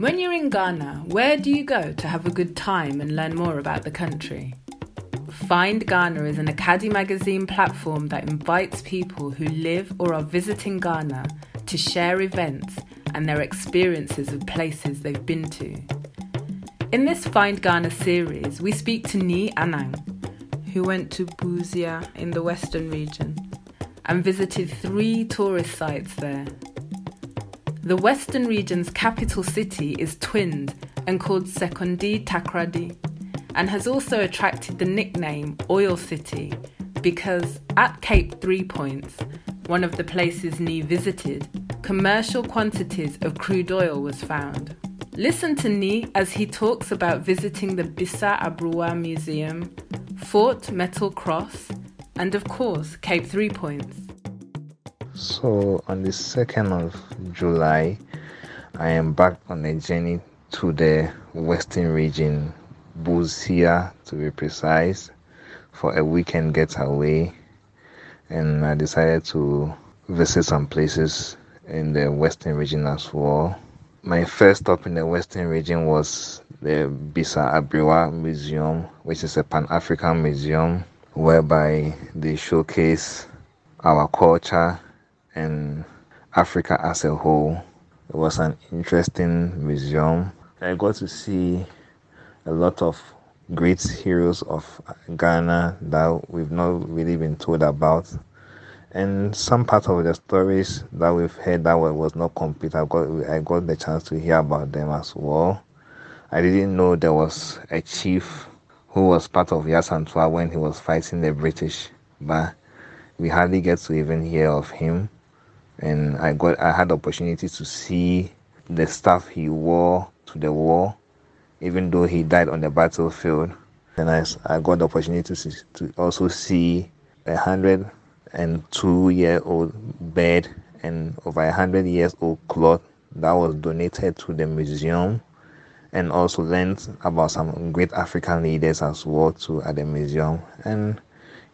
When you're in Ghana, where do you go to have a good time and learn more about the country? Find Ghana is an AKADi magazine platform that invites people who live or are visiting Ghana to share events and their experiences of places they've been to. In this Find Ghana series, we speak to Nii Anang, who went to Busua in the Western region and visited three tourist sites there. The Western region's capital city is twinned and called Sekondi Takoradi and has also attracted the nickname Oil City because at Cape Three Points, one of the places Nii visited, commercial quantities of crude oil was found. Listen to Nii as he talks about visiting the Bisa Abrewa Museum, Fort Metal Cross, and of course, Cape Three Points. So, on the 2nd of July, I am back on a journey to the Western region Busua to be precise, for a weekend getaway. And I decided to visit some places in the Western region as well. My first stop in the Western region was the Bisa Abrewa Museum, which is a Pan African museum whereby they showcase our culture and Africa as a whole. It was an interesting museum. I got to see a lot of great heroes of Ghana that we've not really been told about. And some part of the stories that we've heard that was not complete, I got, I got the chance to hear about them as well. I didn't know there was a chief who was part of Yaa Asantewaa when he was fighting the British, but we hardly get to even hear of him. And I got I had the opportunity to see the stuff he wore to the war even though he died on the battlefield. And I, I got the opportunity to, to also see a hundred and two year old bed and over a hundred years old cloth that was donated to the museum and also learned about some great African leaders as well too at the museum. And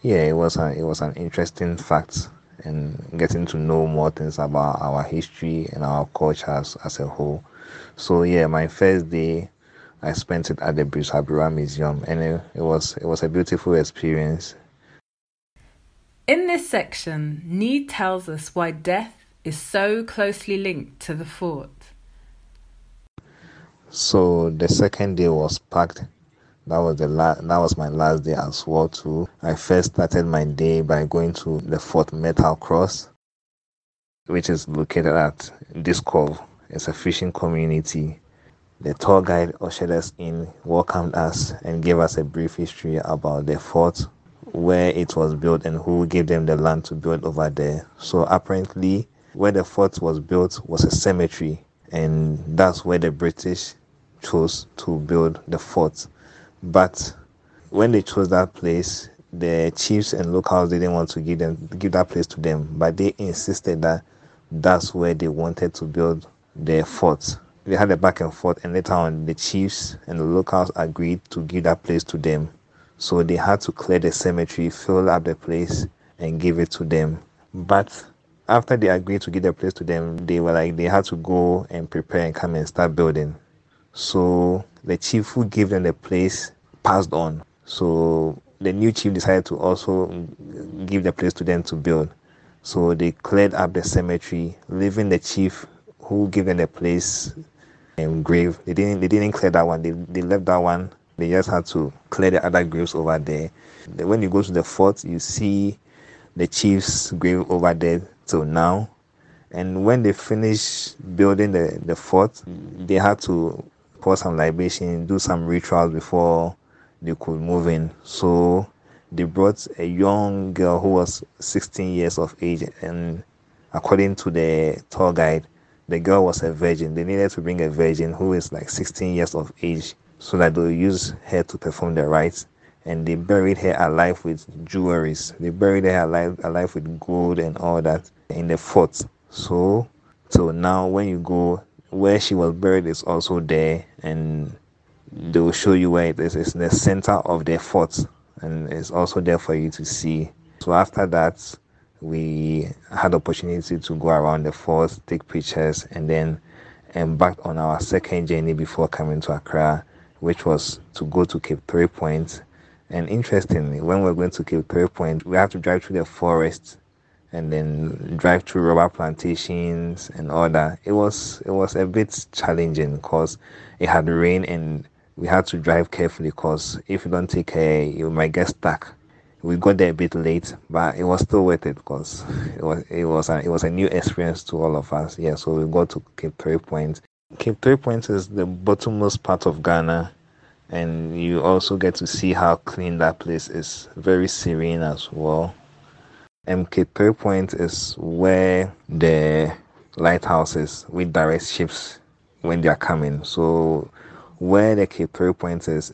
yeah, it was a, it was an interesting fact and getting to know more things about our history and our cultures as a whole. So yeah, my first day I spent it at the Bisa Abrewa Museum, and it, it was it was a beautiful experience. In this section, Nii tells us why death is so closely linked to the fort. So the second day was packed. That was the la- that was my last day as well too. I first started my day by going to the Fort Metal Cross, which is located at Dixcove. It's a fishing community the tour guide ushered us in, welcomed us, and gave us a brief history about the fort, where it was built, and who gave them the land to build over there. So, apparently, where the fort was built was a cemetery, and that's where the British chose to build the fort. But when they chose that place, the chiefs and locals didn't want to give them give that place to them, but they insisted that that's where they wanted to build their fort they had a back and forth, and later on, the chiefs and the locals agreed to give that place to them. So they had to clear the cemetery, fill up the place, and give it to them. But after they agreed to give the place to them, they were like they had to go and prepare and come and start building. So the chief who gave them the place passed on. So the new chief decided to also give the place to them to build. So they cleared up the cemetery, leaving the chief who gave them the place um, grave. They didn't they didn't clear that one. They they left that one. They just had to clear the other graves over there. When you go to the fort, you see the chief's grave over there till now. And when they finished building the, the fort, they had to pour some libation, do some rituals before they could move in. So they brought a young girl who was 16 years of age, and according to the tour guide, the girl was a virgin. They needed to bring a virgin who is like 16 years of age so that they'll use her to perform the rites. And they buried her alive with jewelries. They buried her alive, alive with gold and all that in the fort. So, so now when you go, where she was buried is also there, and they will show you where it is. It's in the center of the fort, and it's also there for you to see. So after that, we had opportunity to go around the fort, take pictures, and then embarked on our second journey before coming to Accra, which was to go to Cape Three Point. And interestingly, when we're going to Cape Three Point, we have to drive through the forest and then drive through rubber plantations and all that. It was it was a bit challenging because it had rain and we had to drive carefully because if you don't take care, you might get stuck. We got there a bit late, but it was still worth it because it was it was a, it was a new experience to all of us. Yeah, so we got to Cape Three Points. Cape Three Points is the bottommost part of Ghana, and you also get to see how clean that place is. Very serene as well. MK Three Point is where the lighthouse is, which directs ships when they are coming. So where the Cape Three Point is,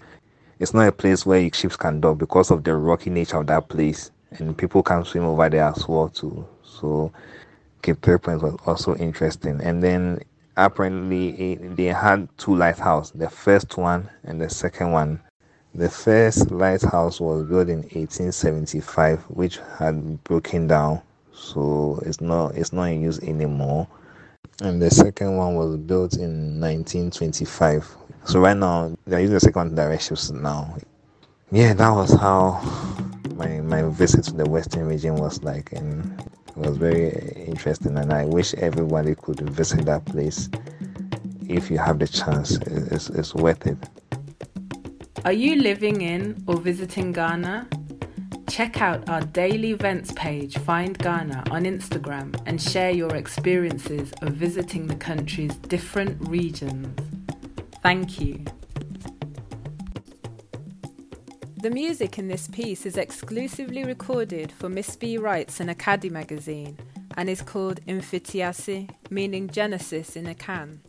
it's not a place where ships can dock because of the rocky nature of that place, and people can swim over there as well too. So Cape Three Point was also interesting. And then apparently eh, they had two lighthouses, the first one and the second one. The first lighthouse was built in 1875, which had broken down, so it's not it's not in use anymore. And the second one was built in 1925, so right now they're using the second directions now. Yeah, that was how my my visit to the Western region was like, and it was very interesting. And I wish everybody could visit that place if you have the chance. It's, it's worth it. Are you living in or visiting Ghana? Check out our daily events page, Find Ghana, on Instagram and share your experiences of visiting the country's different regions. Thank you. The music in this piece is exclusively recorded for MisBeee Writes and AKADi magazine and is called Nfitiase, meaning Genesis in Akan.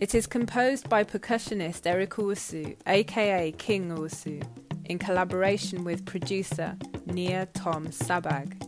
It is composed by percussionist Eric Owusu, aka King Owusu, in collaboration with producer Nir Tom Sabag.